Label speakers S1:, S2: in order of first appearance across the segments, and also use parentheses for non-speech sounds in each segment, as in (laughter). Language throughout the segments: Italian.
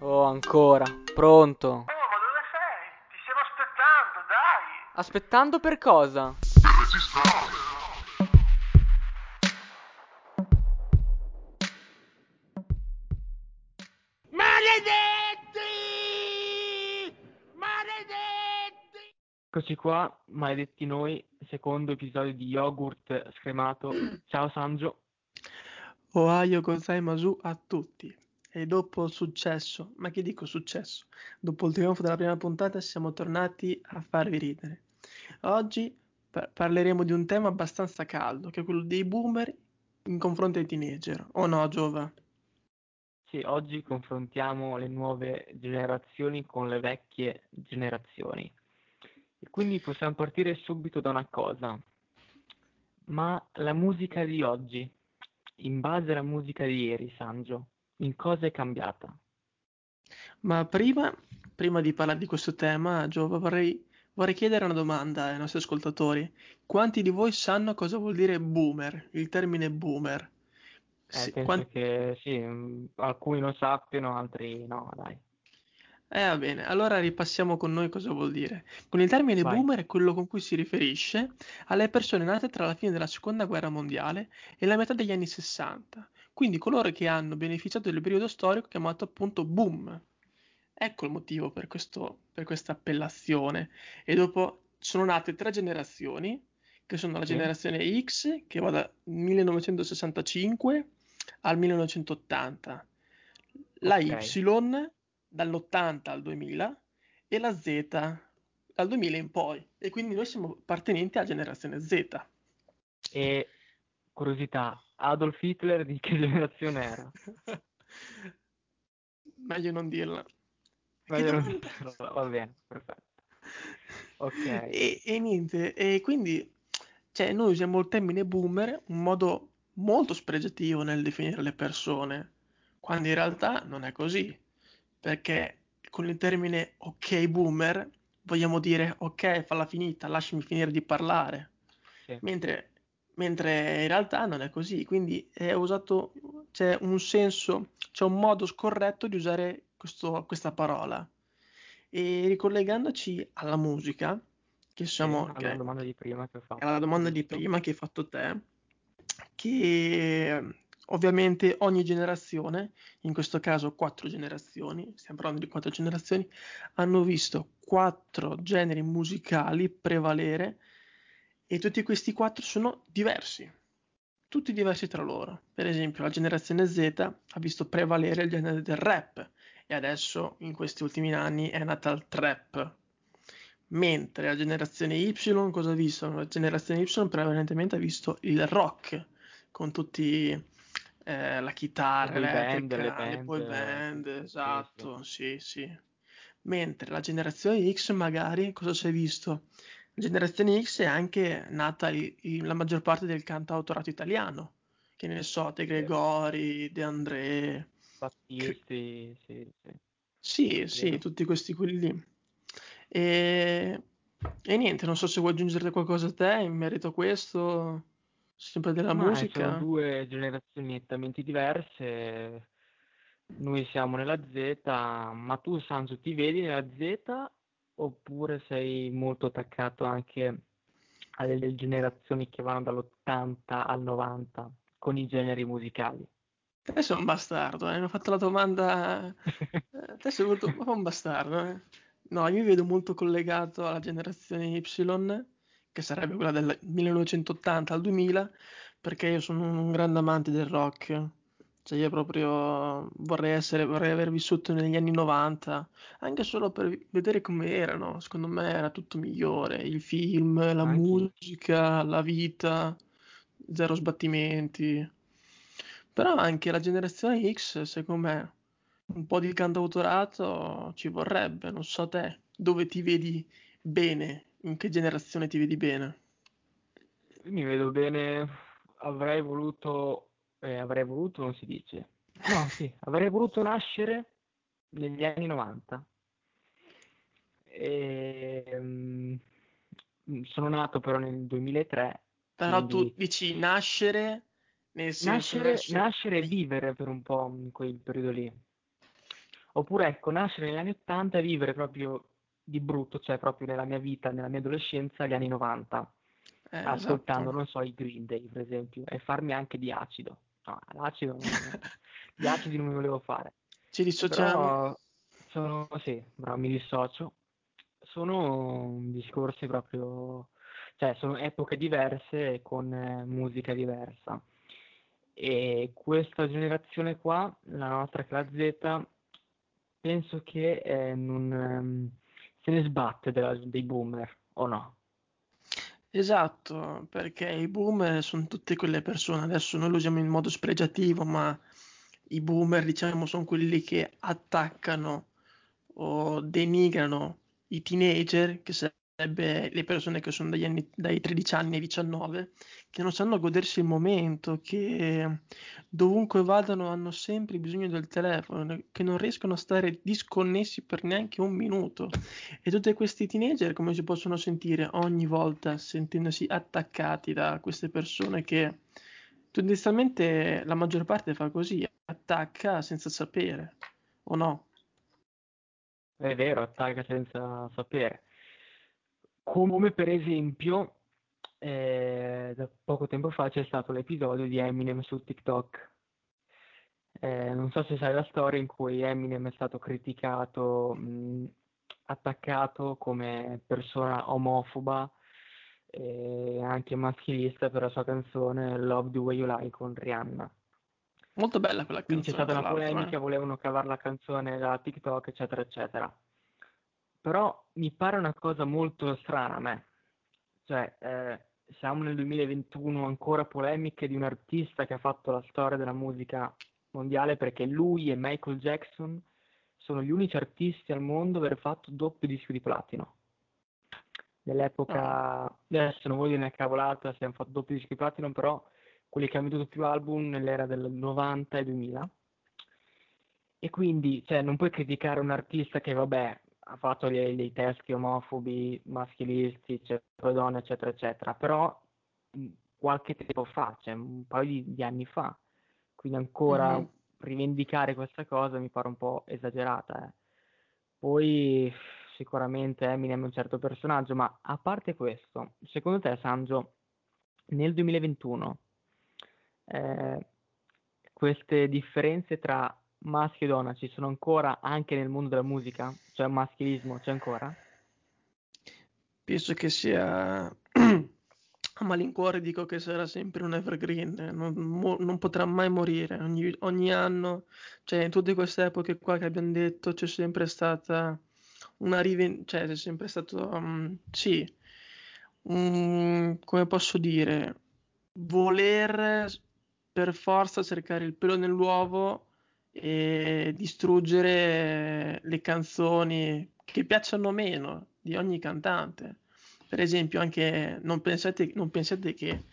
S1: Oh, ancora. Pronto.
S2: Oh, ma dove sei? Ti stiamo aspettando, dai!
S1: Aspettando per cosa?
S2: Maledetti! Maledetti!
S3: Eccoci qua, maledetti noi, secondo episodio di Yogurt scremato. Ciao Sanjo.
S4: Ohio gozaimasu a tutti. E dopo il successo, ma che dico successo? Dopo il trionfo della prima puntata siamo tornati a farvi ridere. Oggi par- parleremo di un tema abbastanza caldo, che è quello dei boomer in confronto ai teenager. O no, Giova?
S3: Sì, oggi confrontiamo le nuove generazioni con le vecchie generazioni. E quindi possiamo partire subito da una cosa. Ma la musica di oggi, in base alla musica di ieri, Sanjo, in cosa è cambiata?
S4: Ma prima, prima di parlare di questo tema, Giova, vorrei, vorrei chiedere una domanda ai nostri ascoltatori. Quanti di voi sanno cosa vuol dire boomer, il termine boomer?
S3: Eh,
S4: Sì,
S3: penso
S4: quan-
S3: che sì, mh, alcuni lo sappiano, altri no, dai.
S4: Eh, va bene, allora ripassiamo con noi cosa vuol dire. Con il termine
S3: Vai.
S4: boomer è quello con cui si riferisce alle persone nate tra la fine della seconda guerra mondiale e la metà degli anni 60, quindi coloro che hanno beneficiato del periodo storico chiamato appunto boom. Ecco il motivo per questo, per questa appellazione. E dopo sono nate tre generazioni, che sono la generazione X, che va dal 1965 al 1980, la
S3: Ok.
S4: Y dall'80 al 2000 e la Z dal 2000 in poi. E quindi noi siamo appartenenti alla generazione Z.
S3: E curiosità, Adolf Hitler di che generazione era? (laughs)
S4: Meglio non dirla.
S3: Meglio non dirlo, (laughs) Va bene, perfetto. Ok.
S4: E, e niente, e quindi cioè, noi usiamo il termine boomer un modo molto spregiativo nel definire le persone, quando in realtà non è così, perché con il termine ok boomer vogliamo dire ok, falla finita, lasciami finire di parlare,
S3: Sì.
S4: mentre, mentre in realtà non è così, quindi è usato, c'è un senso, c'è un modo scorretto di usare questo- questa parola. E ricollegandoci alla musica, che siamo,
S3: alla
S4: che
S3: domanda di prima che ho fatto,
S4: alla domanda di prima che hai fatto te, che ovviamente ogni generazione, in questo caso quattro generazioni, stiamo parlando di quattro generazioni, hanno visto quattro generi musicali prevalere e tutti questi quattro sono diversi, tutti diversi tra loro. Per esempio, la generazione Z ha visto prevalere il genere del rap e adesso in questi ultimi anni è nata il trap. Mentre la generazione Y cosa ha visto? La generazione Y prevalentemente ha visto il rock con tutti eh, la chitarra
S3: Le band, le
S4: le boy
S3: band,
S4: band,
S3: sì, sì.
S4: esatto, sì, sì. Mentre la generazione X magari cosa si è visto? Generazione X è anche nata i- i- la maggior parte del cantautorato italiano, che ne so, De Gregori, De André,
S3: Battisti, sì, sì,
S4: sì, sì,
S3: vero.
S4: tutti questi quelli lì. E, e niente, non so se vuoi aggiungere qualcosa a te in merito a questo, sempre della
S3: Ma eh, sono
S4: musica.
S3: due generazioni nettamente diverse. Noi siamo nella Z, ma tu, Sanzo, ti vedi nella Z oppure sei molto attaccato anche alle generazioni che vanno dall'80 al 90 con i generi musicali?
S4: Te sei un bastardo, eh, mi hai fatto la domanda. eh, Te sei molto un bastardo, eh. No, io mi vedo molto collegato alla generazione Y, che sarebbe quella del 1980 al 2000, perché io sono un grande amante del rock. Cioè, io proprio vorrei essere, vorrei aver vissuto negli anni 90, anche solo per vedere come erano. Secondo me era tutto migliore. Il film, la
S3: Anche
S4: musica, la vita, zero sbattimenti. Però anche la generazione X, secondo me, un po' di cantautorato ci vorrebbe. Non so te, dove ti vedi bene? In che generazione ti vedi bene?
S3: mi vedo bene, avrei voluto, eh, avrei voluto, non si dice. No, sì, (laughs) avrei voluto nascere negli anni 90. Ehm, sono nato però nel 2003,
S4: Però tu
S3: quindi
S4: dici nascere nel senso
S3: nascere,
S4: verso...
S3: nascere e vivere per un po' in quel periodo lì. Oppure ecco, nascere negli anni 80 e vivere proprio di brutto, cioè proprio nella mia vita, nella mia adolescenza, gli anni 90,
S4: Eh,
S3: ascoltando,
S4: esatto.
S3: non so, i Green Day, per esempio, e farmi anche di acido. No, l'acido, (laughs) gli acidi non mi volevo fare.
S4: Ci dissociamo.
S3: Sono, sì, bravo, mi dissocio. Sono discorsi proprio, cioè sono epoche diverse con eh, musica diversa. E questa generazione qua, la nostra che la Z, penso che eh, non, ehm, se ne sbatte della- dei boomer, o no?
S4: Esatto, perché i boomer sono tutte quelle persone, adesso noi lo usiamo in modo spregiativo, ma i boomer, diciamo, sono quelli che attaccano o denigrano i teenager, che le persone che sono anni, dai 13 anni ai 19, che non sanno godersi il momento, che dovunque vadano hanno sempre bisogno del telefono, che non riescono a stare disconnessi per neanche un minuto. E tutti questi teenager come si possono sentire ogni volta sentendosi attaccati da queste persone che tendenzialmente la maggior parte fa così, attacca senza sapere, o no?
S3: È vero, attacca senza sapere. Come per esempio, eh, da poco tempo fa c'è stato l'episodio di Eminem su TikTok. Eh, non so se sai la storia in cui Eminem è stato criticato, mh, attaccato come persona omofoba e anche maschilista per la sua canzone Love the Way You Lie con Rihanna.
S4: Molto bella quella
S3: Quindi c'è
S4: canzone,
S3: stata una polemica,
S4: eh.
S3: volevano cavare la canzone da TikTok, eccetera, eccetera. Però mi pare una cosa molto strana a me. Cioè, eh, siamo nel 2021, ancora polemiche di un artista che ha fatto la storia della musica mondiale perché lui e Michael Jackson sono gli unici artisti al mondo ad aver fatto doppio disco di platino. Nell'epoca, adesso non voglio dire una cavolata se hanno fatto doppio disco di platino, però quelli che hanno venduto più album nell'era del 90 e 2000. E quindi, cioè, non puoi criticare un artista che, vabbè, ha fatto dei, dei testi omofobi, maschilisti, per donne, eccetera, eccetera, però qualche tempo fa, cioè un paio di, di anni fa, quindi ancora
S4: Mhm.
S3: rivendicare questa cosa mi pare un po' esagerata. eh. Poi sicuramente Eminem è un certo personaggio, ma a parte questo, secondo te, Sangio, nel 2021 eh, queste differenze tra maschio e donna ci sono ancora anche nel mondo della musica? Cioè maschilismo c'è ancora?
S4: Penso che sia (clears throat) a malincuore dico che sarà sempre un evergreen, non, mo- non potrà mai morire. Ogni, ogni anno, cioè in tutte queste epoche qua che abbiamo detto, c'è sempre stata una riven- cioè c'è sempre stato, um, sì, un- come posso dire, voler per forza cercare il pelo nell'uovo e distruggere le canzoni che piacciono meno di ogni cantante. Per esempio, anche non pensate, non pensate che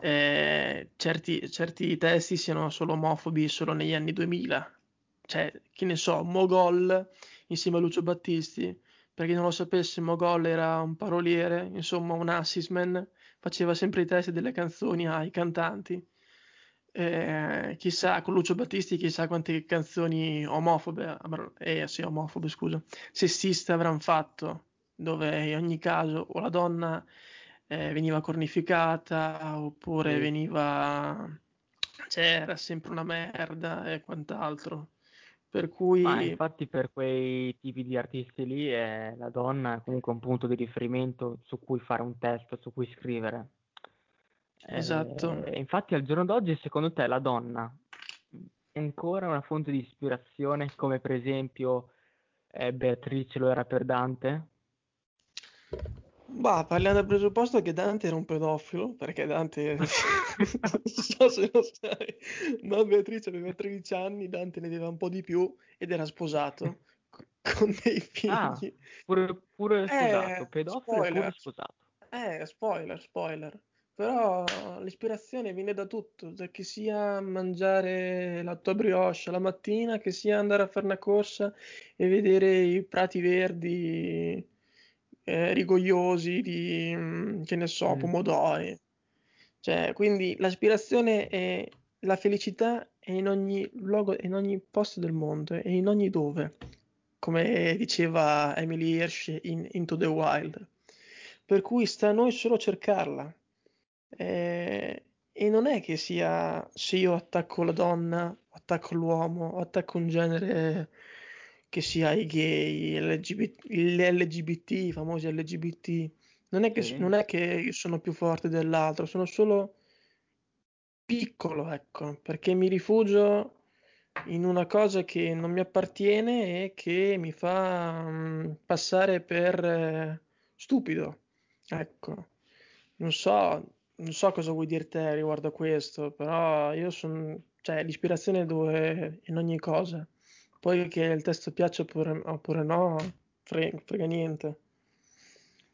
S4: eh, certi, certi testi siano solo omofobi solo negli anni 2000. Cioè, che ne so, Mogol insieme a Lucio Battisti. Per chi non lo sapesse, Mogol era un paroliere, insomma un assisman, faceva sempre i testi delle canzoni ai cantanti. Eh, chissà, con Lucio Battisti, chissà quante canzoni omofobe, eh sì, omofobe, scusa, sessiste avranno fatto, dove in ogni caso o la donna eh, veniva cornificata oppure veniva, cioè, era sempre una merda e quant'altro. Per
S3: Ma
S4: cui,
S3: infatti per quei tipi di artisti lì è la donna è comunque un punto di riferimento su cui fare un testo, su cui scrivere.
S4: Esatto.
S3: Eh, infatti al giorno d'oggi secondo te la donna è ancora una fonte di ispirazione come per esempio eh, Beatrice lo era per Dante?
S4: Bah, parliamo dal presupposto che Dante era un pedofilo, perché Dante, (laughs) (laughs) non so se lo sai, ma Beatrice aveva 13 anni, Dante ne aveva un po' di più ed era sposato (laughs) con dei
S3: Ah,
S4: figli.
S3: pure, pure sposato,
S4: Eh,
S3: pedofilo e pure
S4: spoiler,
S3: sposato.
S4: eh, spoiler, spoiler. Però l'ispirazione viene da tutto, da che sia mangiare la tua brioche la mattina, che sia andare a fare una corsa e vedere i prati verdi eh, rigogliosi di, mm, che ne so,
S3: Mm.
S4: pomodori. Cioè, quindi l'aspirazione e la felicità è in ogni luogo, è in ogni posto del mondo, è in ogni dove, come diceva Emily Hirsch in Into the Wild. Per cui sta a noi solo cercarla. Eh, e non è che sia se io attacco la donna, attacco l'uomo, attacco un genere che sia i gay, LGBT, l'LGBT, i famosi LGBT. Non è, che,
S3: Sì.
S4: non è che io sono più forte dell'altro, sono solo piccolo, ecco, perché mi rifugio in una cosa che non mi appartiene e che mi fa mm, passare per eh, stupido. Ecco, non so, non so cosa vuoi dire te riguardo a questo, però io sono, cioè, l'ispirazione dove in ogni cosa. Poi che il testo piaccia oppure, oppure no, fre- frega niente.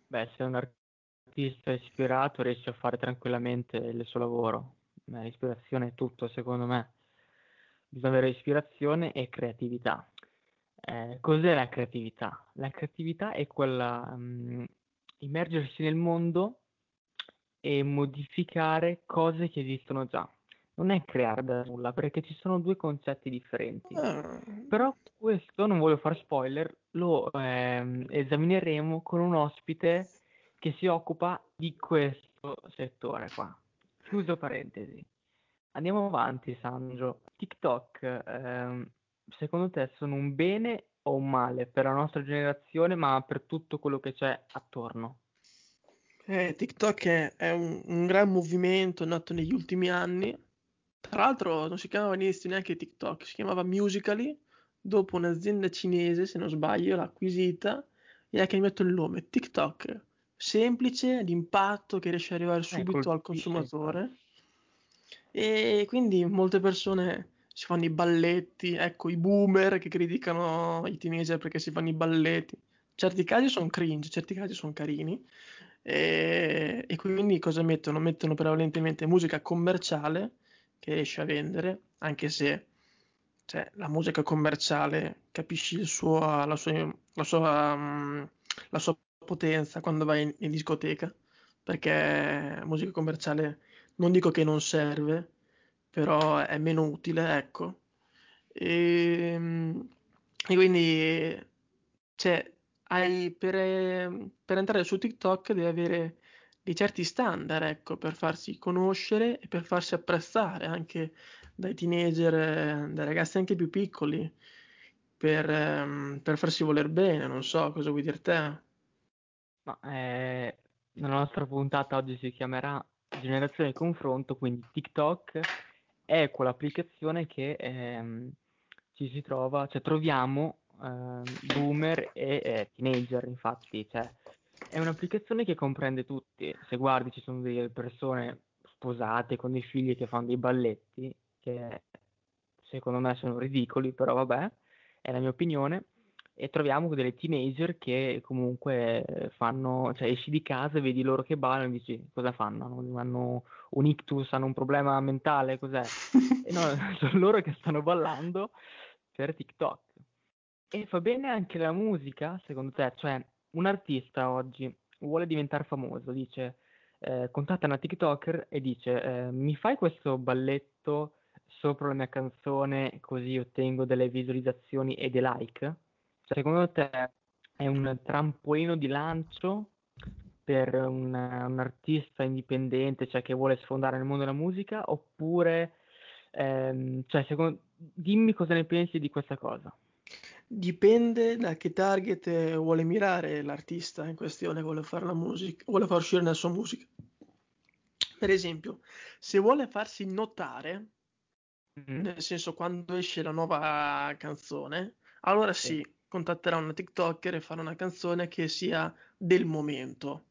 S3: Beh, se un artista è ispirato riesce a fare tranquillamente il suo lavoro. Ma l'ispirazione è tutto, secondo me. Bisogna avere ispirazione e creatività. Eh, cos'è la creatività? La creatività è quella mm, immergersi nel mondo e modificare cose che esistono già. Non è creare da nulla, perché ci sono due concetti differenti.
S4: Ah,
S3: Però questo, non voglio fare spoiler, lo ehm, esamineremo con un ospite che si occupa di questo settore qua. Chiuso parentesi. Andiamo avanti, Sandro. TikTok, ehm, secondo te sono un bene o un male per la nostra generazione, ma per tutto quello che c'è attorno?
S4: Eh, TikTok è, è un, un gran movimento nato negli ultimi anni. Tra l'altro non si chiamava all'inizio neanche TikTok, si chiamava Musical.ly. Dopo un'azienda cinese, se non sbaglio, l'ha acquisita e ha cambiato il nome TikTok. Semplice, d'impatto, che riesce ad arrivare subito al
S3: colpisce,
S4: consumatore. E quindi molte persone si fanno i balletti, ecco, i boomer che criticano i teenager perché si fanno i balletti. Certi casi sono cringe, certi casi sono carini. E, e quindi cosa mettono? Mettono prevalentemente musica commerciale che riesce a vendere, anche se cioè, la musica commerciale capisci suo, la, sua, la, sua, mm, la sua potenza quando vai in, in discoteca, perché musica commerciale non dico che non serve, però è meno utile, ecco. E, e quindi cioè, hai, per, eh, per entrare su TikTok devi avere dei certi standard, ecco, per farsi conoscere e per farsi apprezzare anche dai teenager, eh, dai ragazzi anche più piccoli, per, ehm, per farsi voler bene, non so cosa vuoi dire te.
S3: Ma eh, la nostra puntata oggi si chiamerà Generazione Confronto, quindi TikTok è quell'applicazione che ehm, ci si trova, cioè troviamo ehm, boomer e eh, teenager, infatti, cioè è un'applicazione che comprende tutti. Se guardi ci sono delle persone sposate con dei figli che fanno dei balletti, che secondo me sono ridicoli, però vabbè, è la mia opinione e troviamo delle teenager che comunque fanno, cioè esci di casa e vedi loro che ballano e dici cosa fanno? Hanno un ictus, hanno un problema mentale, cos'è? (laughs) E no, (laughs) sono loro che stanno ballando per TikTok. E fa bene anche la musica, secondo te? Cioè, un artista oggi vuole diventare famoso, dice, eh, contatta una TikToker e dice, eh, mi fai questo balletto sopra la mia canzone così ottengo delle visualizzazioni e dei like? Cioè, secondo te è un trampolino di lancio per un, un artista indipendente, cioè che vuole sfondare nel mondo della musica, oppure, ehm, cioè, secondo, dimmi cosa ne pensi di questa cosa.
S4: Dipende da che target vuole mirare l'artista in questione, vuole fare la musica, vuole far uscire la sua musica. Per esempio, se vuole farsi notare,
S3: Mm?
S4: nel senso quando esce la nuova canzone, allora sì,
S3: Sì.
S4: contatterà una TikToker e farà una canzone che sia del momento.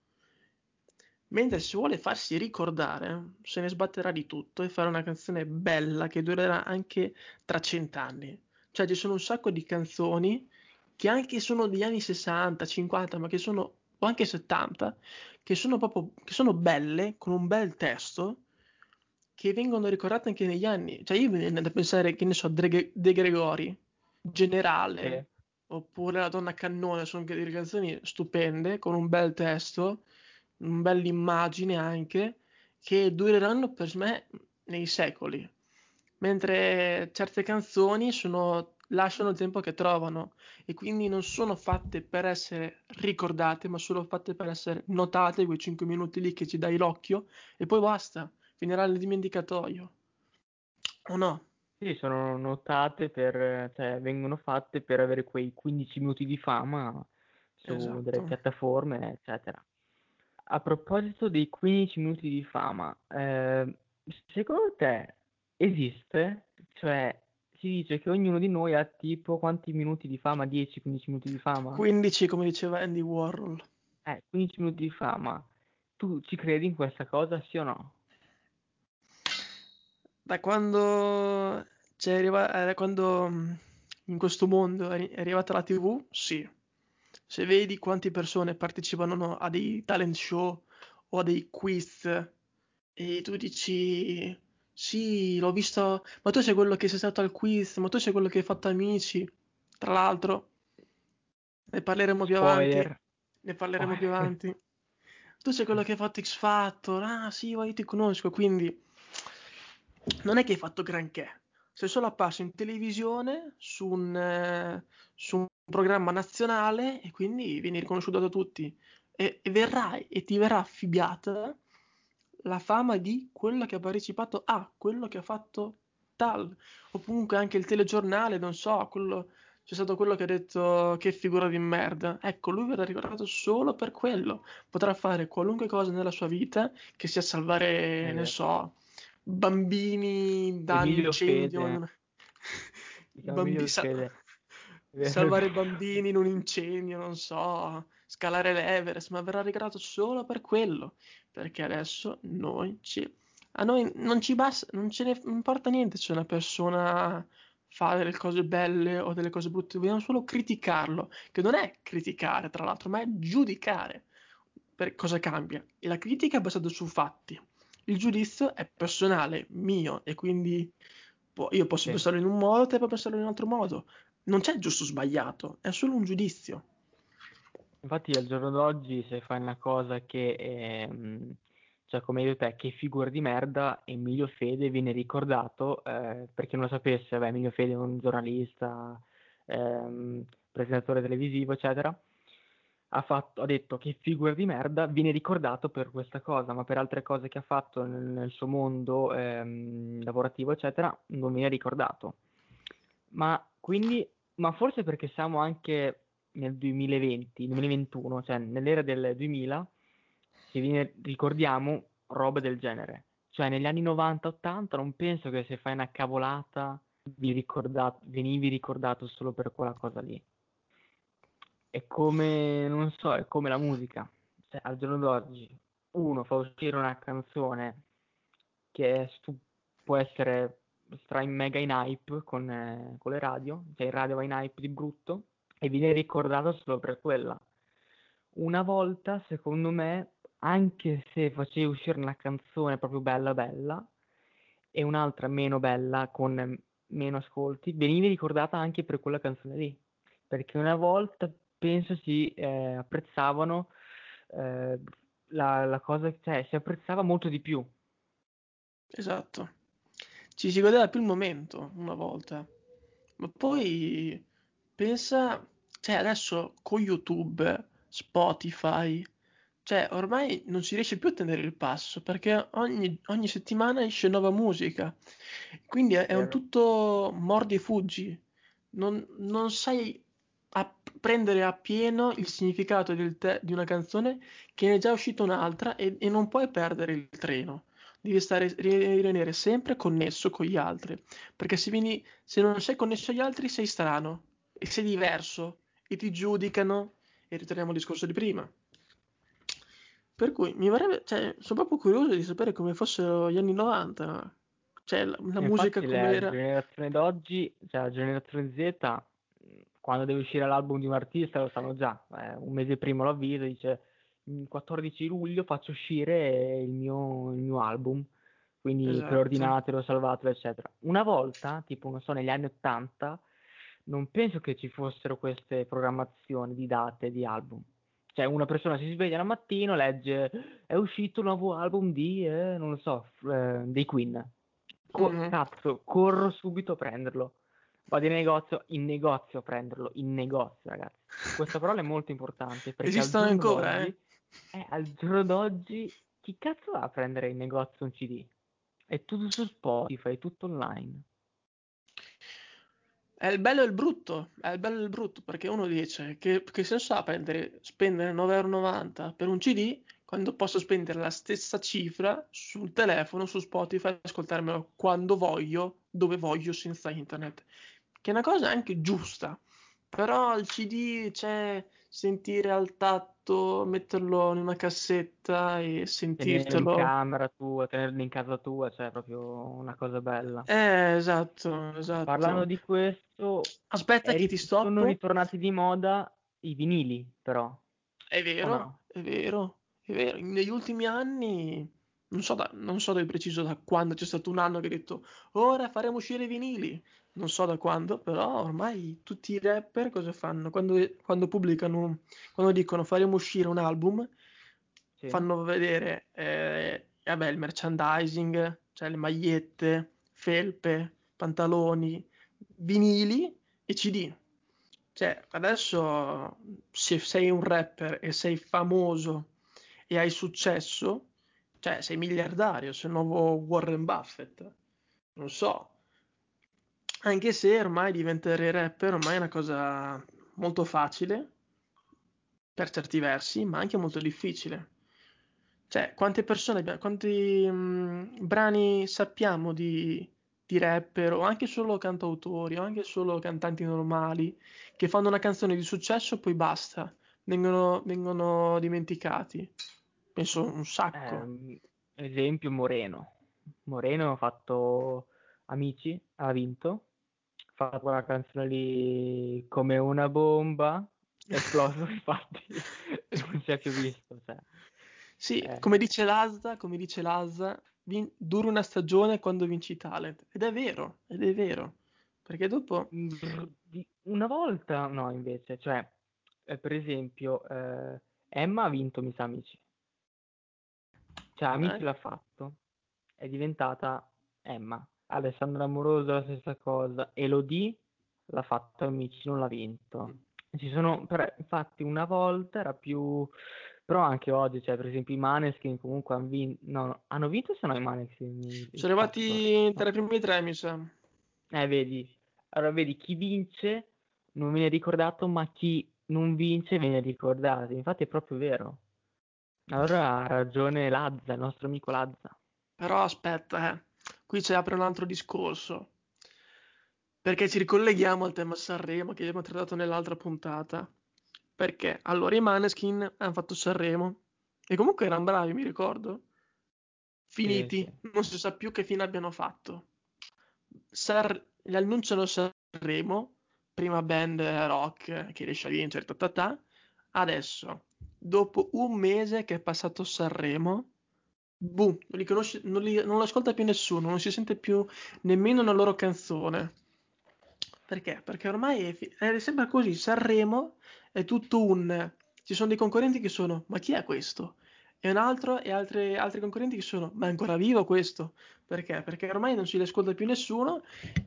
S4: Mentre se vuole farsi ricordare, se ne sbatterà di tutto e farà una canzone bella che durerà anche tra cent'anni. Cioè ci sono un sacco di canzoni che anche sono degli anni 60, 50, ma che sono, o anche 70, che sono proprio, che sono belle, con un bel testo, che vengono ricordate anche negli anni. Cioè io mi viene da pensare, che ne so, De, De Gregori, Generale,
S3: Sì.
S4: oppure La donna cannone, sono anche delle canzoni stupende, con un bel testo, una bella immagine anche, che dureranno per me nei secoli. Mentre certe canzoni sono, lasciano il tempo che trovano e quindi non sono fatte per essere ricordate, ma sono fatte per essere notate quei 5 minuti lì che ci dai l'occhio e poi basta, finirà nel dimenticatoio. O no?
S3: Sì, sono notate per, cioè vengono fatte per avere quei 15 minuti di fama su
S4: Esatto.
S3: delle piattaforme, eccetera. A proposito dei 15 minuti di fama, eh, secondo te esiste? Cioè, si dice che ognuno di noi ha tipo quanti minuti di fama? 10-15 minuti di fama?
S4: 15, come diceva Andy Warhol.
S3: Eh, 15 minuti di fama. Tu ci credi in questa cosa, sì o no?
S4: Da quando c'è arriva- eh, da quando mh, in questo mondo è arrivata la TV, sì. Se vedi quante persone partecipano a dei talent show o a dei quiz e tu dici sì, l'ho visto, ma tu sei quello che sei stato al quiz, ma tu sei quello che hai fatto amici. Tra l'altro, ne parleremo più avanti.
S3: Spoiler.
S4: Ne parleremo più
S3: Spoiler.
S4: avanti. Tu sei quello che hai fatto X Factor, ah sì, io ti conosco, quindi non è che hai fatto granché. Sei solo apparso in televisione su un, eh, su un programma nazionale e quindi vieni riconosciuto da tutti. E, e verrai e ti verrà affibbiata la fama di quello che ha partecipato a quello che ha fatto tal. O comunque anche il telegiornale, non so, quello, c'è stato quello che ha detto che figura di merda. Ecco, lui verrà ricordato solo per quello. Potrà fare qualunque cosa nella sua vita, che sia salvare,
S3: È
S4: ne so, bambini da un
S3: Emilio
S4: incendio.
S3: Fede. Si chiama
S4: Bambi-
S3: Emilio
S4: sa-
S3: Fede. È vero.
S4: salvare bambini in un incendio, non so, scalare l'Everest, ma verrà ricordato solo per quello, perché adesso noi ci... a noi non ci basta, non ce ne importa niente se una persona fa delle cose belle o delle cose brutte, vogliamo solo criticarlo, che non è criticare tra l'altro, ma è giudicare per cosa cambia. E la critica è basata su fatti. Il giudizio è personale, mio, e quindi po- io posso
S3: Sì.
S4: pensarlo in un modo, te puoi pensarlo in un altro modo. Non c'è giusto o sbagliato, è solo un giudizio.
S3: Infatti al giorno d'oggi se fai una cosa che, ehm, cioè come hai detto te, che figura di merda, Emilio Fede viene ricordato, eh, per chi non lo sapesse, vabbè, Emilio Fede è un giornalista, ehm, presentatore televisivo, eccetera, ha, fatto, ha detto che figura di merda viene ricordato per questa cosa, ma per altre cose che ha fatto nel, nel suo mondo ehm, lavorativo, eccetera, non viene ricordato. Ma quindi, ma forse perché siamo anche nel 2020, 2021, cioè nell'era del 2000, che viene, ricordiamo robe del genere. Cioè negli anni 90-80 non penso che se fai una cavolata vi ricorda- venivi ricordato solo per quella cosa lì. È come, non so, è come la musica. Cioè, al giorno d'oggi uno fa uscire una canzone che stu- può essere stra in mega in hype con, eh, con le radio, cioè in radio va in hype di brutto e viene ricordato solo per quella. Una volta, secondo me, anche se facevi uscire una canzone proprio bella bella e un'altra meno bella con meno ascolti, venivi ricordata anche per quella canzone lì. Perché una volta penso si eh, apprezzavano eh, la, la cosa, cioè si apprezzava molto di più.
S4: Esatto. Ci si godeva più il momento una volta. Ma poi pensa, cioè adesso con YouTube, Spotify, cioè ormai non si riesce più a tenere il passo perché ogni, ogni settimana esce nuova musica. Quindi è, è un tutto mordi e fuggi. Non, non sai a- prendere a pieno il significato te- di una canzone che ne è già uscita un'altra e, e non puoi perdere il treno. Devi stare, ri- rimanere sempre connesso con gli altri. Perché se, vieni, se non sei connesso agli altri sei strano e sei diverso e ti giudicano. E ritorniamo al discorso di prima. Per cui mi vorrebbe, cioè, sono proprio curioso di sapere come fossero gli anni 90. Cioè, la, la musica
S3: la
S4: come era.
S3: generazione d'oggi, cioè la generazione Z, quando deve uscire l'album di un artista lo sanno già, eh, un mese prima lo avvisa, dice il 14 luglio faccio uscire il mio, il mio album, quindi
S4: Esatto.
S3: preordinatelo, salvatelo, eccetera. Una volta, tipo, non so, negli anni 80, non penso che ci fossero queste programmazioni di date di album. Cioè, una persona si sveglia la mattina, legge è uscito il nuovo album di, eh, non lo so, eh, dei Queen. Co-
S4: Mhm.
S3: Cazzo, corro subito a prenderlo. Vado in negozio, in negozio a prenderlo, in negozio, ragazzi. Questa parola è molto importante
S4: Esistono ancora,
S3: d'oggi, eh, al giorno d'oggi, chi cazzo va a prendere in negozio un CD? È tutto su Spotify, è tutto online.
S4: È il bello e il brutto, è il bello e il brutto, perché uno dice che, che senso ha prendere, spendere 9,90€ per un CD quando posso spendere la stessa cifra sul telefono, su Spotify, ascoltarmelo quando voglio, dove voglio, senza internet. Che è una cosa anche giusta, però il CD c'è sentire al tatto, metterlo in una cassetta e
S3: Tenerlo in
S4: sentirtelo.
S3: camera tua, tenerlo in casa tua, cioè è proprio una cosa bella.
S4: Eh, esatto, esatto.
S3: Parlando di questo,
S4: Aspetta che ti
S3: sono
S4: stoppo.
S3: ritornati di moda i vinili, però.
S4: È vero,
S3: no?
S4: è vero, è vero. Negli ultimi anni, non so, da, non so di preciso da quando c'è stato un anno che ha detto ora faremo uscire i vinili. Non so da quando, però ormai tutti i rapper cosa fanno? Quando, quando pubblicano, quando dicono faremo uscire un album,
S3: Sì.
S4: fanno vedere eh, vabbè, il merchandising, cioè le magliette, felpe, pantaloni, vinili e CD. Cioè, adesso se sei un rapper e sei famoso e hai successo, cioè sei miliardario, sei il nuovo Warren Buffett. Non so. Anche se ormai diventare rapper ormai è una cosa molto facile per certi versi, ma anche molto difficile. Cioè, quante persone, quanti mm, brani sappiamo di, di rapper o anche solo cantautori o anche solo cantanti normali che fanno una canzone di successo e poi basta, vengono, vengono dimenticati. Penso un sacco.
S3: Ehm, esempio Moreno. Moreno ha fatto Amici, ha vinto, ha fatto quella canzone lì come una bomba, è esploso, (laughs) infatti non si è più visto. Cioè.
S4: Sì,
S3: Eh.
S4: come dice Lazza, come dice Lazza, vin- dura una stagione quando vinci talent. Ed è vero, ed è vero. Perché dopo...
S3: Di- Una volta, no, invece, cioè, eh, per esempio, eh, Emma ha vinto Mi sa Amici. Cioè, Amici
S4: Eh?
S3: l'ha fatto, è diventata Emma. Alessandra Amoroso la stessa cosa. Elodie l'ha fatto Amici, non l'ha vinto. Ci sono, però, infatti, una volta era più... Però anche oggi, cioè, per esempio, i Maneskin comunque hanno vinto... No, no, hanno vinto se no i Maneskin?
S4: Sono arrivati tra i primi tre, mi sa.
S3: Eh, vedi, allora vedi, chi vince non viene ricordato, ma chi non vince viene ricordato. Infatti è proprio vero. Allora ha ragione Lazza, il nostro amico Lazza.
S4: Però aspetta, eh. Qui si apre un altro discorso. Perché ci ricolleghiamo al tema Sanremo che abbiamo trattato nell'altra puntata. Perché? Allora i Maneskin hanno fatto Sanremo e comunque erano bravi, mi ricordo. Finiti,
S3: Sì,
S4: non si sa più che fine abbiano fatto. Sar- li annunciano Sanremo, prima band rock che riesce a vincere, ta ta ta. Adesso, dopo un mese che è passato Sanremo, boom, non li conosce, non, li, non lo ascolta più nessuno, non si sente più nemmeno una loro canzone. Perché? Perché ormai è, è sempre così, Sanremo è tutto un... Ci sono dei concorrenti che sono, ma chi è questo? E un altro e altre- altri concorrenti che sono, ma è ancora vivo questo? Perché? Perché ormai non si li ascolta più nessuno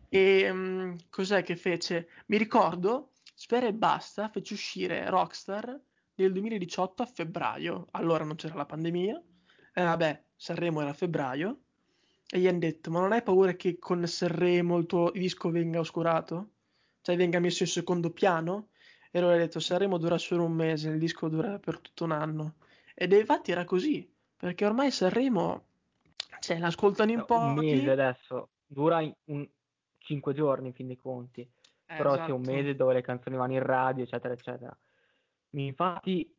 S4: e mm, cos'è che fece? Mi ricordo, Sfera e Basta fece uscire Rockstar nel 2018 a febbraio, allora non c'era la pandemia, e vabbè, Sanremo era a febbraio, e gli hanno detto, ma non hai paura che con Sanremo il tuo disco venga oscurato? Cioè venga messo in secondo piano? E allora ha detto, Sanremo dura solo un mese, il disco dura per tutto un anno. Ed infatti era così, perché ormai Sanremo, cioè, l'ascoltano in
S3: Un
S4: pochi.
S3: mese adesso, dura un... 5 giorni in fin dei conti.
S4: Eh,
S3: Però c'è un
S4: esatto.
S3: mese dove le canzoni vanno in radio, eccetera, eccetera. Infatti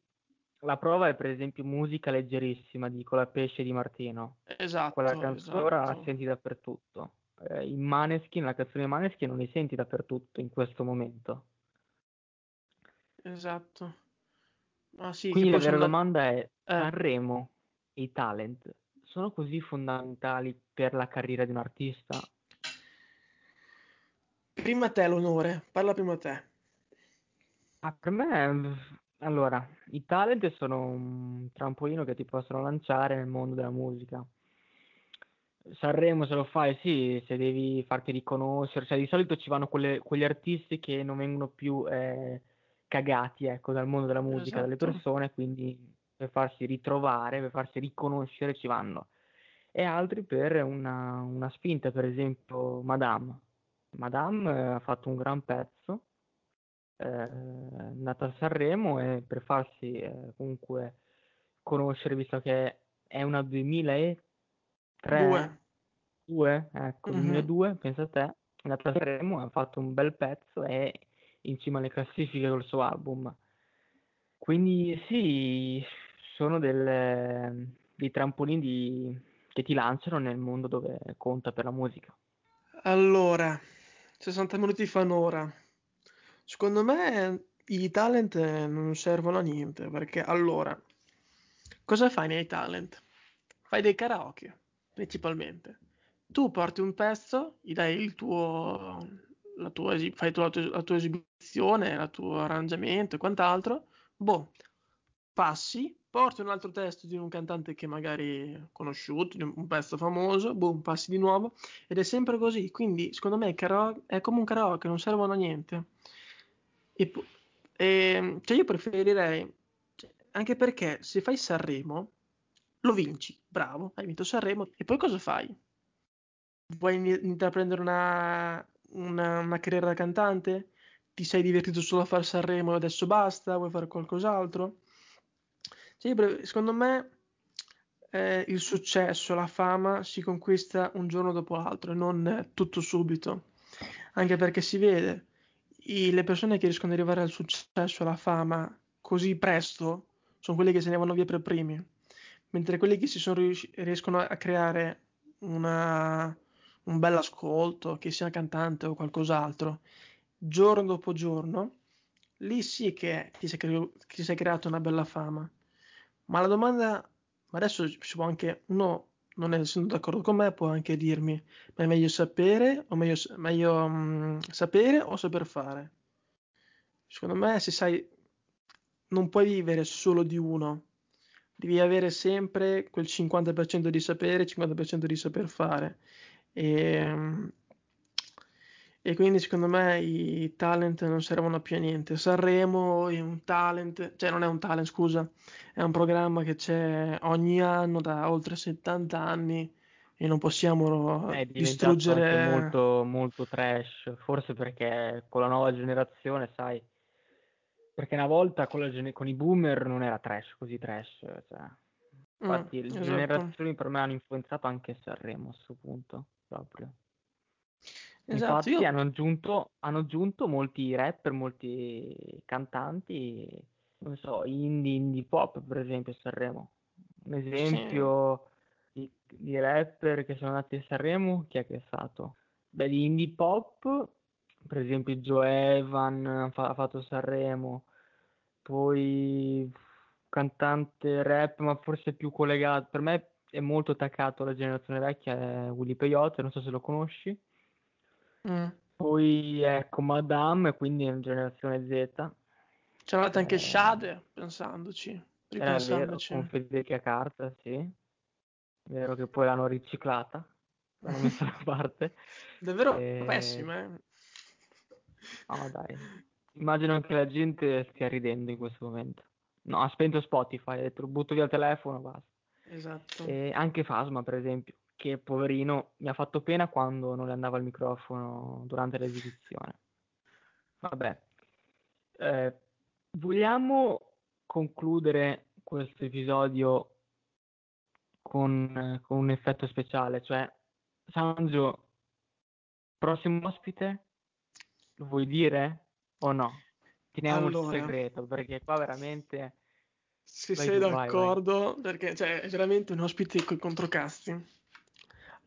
S3: la prova è per esempio musica leggerissima di Con la pesce di Martino.
S4: Esatto,
S3: Quella canzone ora la
S4: esatto.
S3: senti dappertutto. Eh, I Maneskin, la canzone dei Maneskin non li senti dappertutto in questo momento.
S4: Esatto. Ma sì,
S3: Quindi la vera
S4: sono
S3: domanda è,
S4: Eh.
S3: Sanremo e i talent sono così fondamentali per la carriera di un artista?
S4: Prima te l'onore, parla prima te.
S3: Ah, per me, allora, i talent sono un trampolino che ti possono lanciare nel mondo della musica. Sanremo se lo fai, sì, se devi farti riconoscere, cioè di solito ci vanno quelle- quegli artisti che non vengono più eh, cagati, ecco, dal mondo della musica, dalle
S4: Esatto.
S3: persone, quindi per farsi ritrovare, per farsi riconoscere ci vanno. E altri per una, una spinta, per esempio Madame. Madame eh, ha fatto un gran pezzo, eh, andata a Sanremo e per farsi eh, comunque conoscere, visto che è una 2003,
S4: Due.
S3: 2, ecco,
S4: Mhm.
S3: 2002, pensa a te, è andata a Sanremo, ha fatto un bel pezzo e in cima alle classifiche col suo album. Quindi sì, sono delle- dei trampolini di- che ti lanciano nel mondo dove conta per la musica.
S4: Allora, 60 minuti fanno ora. Secondo me i talent eh, non servono a niente, perché allora, cosa fai nei talent? Fai dei karaoke, principalmente. Tu porti un pezzo, gli dai il tuo, la tua, fai la tua, la tua esibizione, il tuo arrangiamento e quant'altro. Boh, passi, porti un altro testo di un cantante che magari è conosciuto, un pezzo famoso, boom, passi di nuovo. Ed è sempre così, quindi secondo me il karaoke è come un karaoke, non servono a niente. E, e- cioè io preferirei, cioè, anche perché se fai Sanremo, lo vinci, bravo, hai vinto Sanremo, e poi cosa fai? Vuoi intraprendere una, una, una carriera da cantante? Ti sei divertito solo a fare Sanremo e adesso basta? Vuoi fare qualcos'altro? Cioè, secondo me eh, il successo, la fama si conquista un giorno dopo l'altro e non tutto subito. Anche perché si vede, i- le persone che riescono ad arrivare al successo, alla fama così presto, sono quelli che se ne vanno via per primi. Mentre quelli che si sono riusci- riescono a creare una- un bel ascolto, che sia cantante o qualcos'altro, giorno dopo giorno, lì sì che ti sei, cre- ti sei creato una bella fama. Ma la domanda, ma adesso si può anche, uno non essendo d'accordo con me, può anche dirmi, ma è meglio sapere o meglio, meglio mm, sapere o saper fare? Secondo me, se sai, non puoi vivere solo di uno, devi avere sempre quel 50% di sapere e 50% di saper fare. E, e quindi secondo me i talent non servono più a niente. Sanremo è un talent, cioè non è un talent, scusa, è un programma che c'è ogni anno da oltre 70 anni e non possiamo
S3: È diventato anche
S4: distruggere.
S3: molto, molto trash, forse perché con la nuova generazione, sai, perché una volta con, la con i boomer non era trash, così trash, cioè. Infatti
S4: Mm,
S3: le
S4: esatto.
S3: generazioni per me hanno influenzato anche Sanremo a questo punto, proprio.
S4: Esatto,
S3: Infatti
S4: io
S3: hanno aggiunto, hanno aggiunto molti rapper, molti cantanti, non so, indie, indie pop per esempio a Sanremo. Un
S4: sì,
S3: esempio di, di rapper che sono andati a Sanremo, chi è che è stato? Beh, di indie pop, per esempio Joe Evan ha fa- ha fatto Sanremo, poi cantante rap, ma forse più collegato, per me è molto attaccato alla generazione vecchia, è Willy Peyote, non so se lo conosci.
S4: Mm.
S3: Poi ecco Madame, quindi è generazione Z.
S4: Andata anche
S3: Eh,
S4: Shade, pensandoci,
S3: era vero,
S4: ripensandoci.
S3: con Federica Carta, sì. È vero che poi l'hanno riciclata, l'hanno messa da (laughs) parte.
S4: Davvero
S3: E...
S4: pessima, eh.
S3: No, dai. Immagino che la gente stia ridendo in questo momento. No, ha spento Spotify, ha detto butto via il telefono, basta.
S4: Esatto.
S3: E anche Fasma, per esempio, che poverino mi ha fatto pena quando non le andava il microfono durante l'esibizione. Vabbè, eh, vogliamo concludere questo episodio con, con un effetto speciale, cioè Sanjo, prossimo ospite, lo vuoi dire o no? Teniamo il
S4: Allora,
S3: segreto perché qua veramente...
S4: se
S3: Vai
S4: sei
S3: tu, vai, vai.
S4: d'accordo, perché cioè, è veramente un ospite coi controcasti.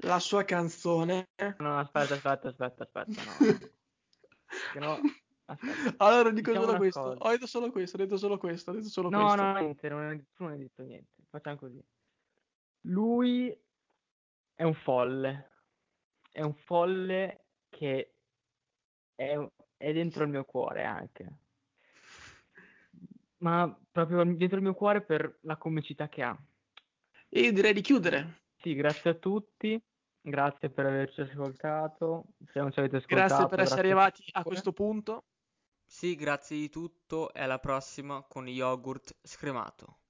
S4: La sua canzone.
S3: No, aspetta, aspetta, aspetta, aspetta, no, (laughs) no. No, aspetta.
S4: Allora dico
S3: Diciamo
S4: solo questo.
S3: cosa.
S4: Ho detto solo questo, ho detto solo questo, ho detto solo
S3: No,
S4: questo.
S3: no, niente, non non hai detto niente. Facciamo così. Lui è un folle. È un folle che è, è dentro il mio cuore anche. Ma proprio dentro il mio cuore per la comicità che ha.
S4: E io direi di chiudere.
S3: Sì, grazie a tutti. Grazie per averci ascoltato. Se non ci avete ascoltato,
S4: Grazie per essere
S3: grazie
S4: arrivati a questo punto.
S1: Sì, grazie di tutto e alla prossima con yogurt scremato.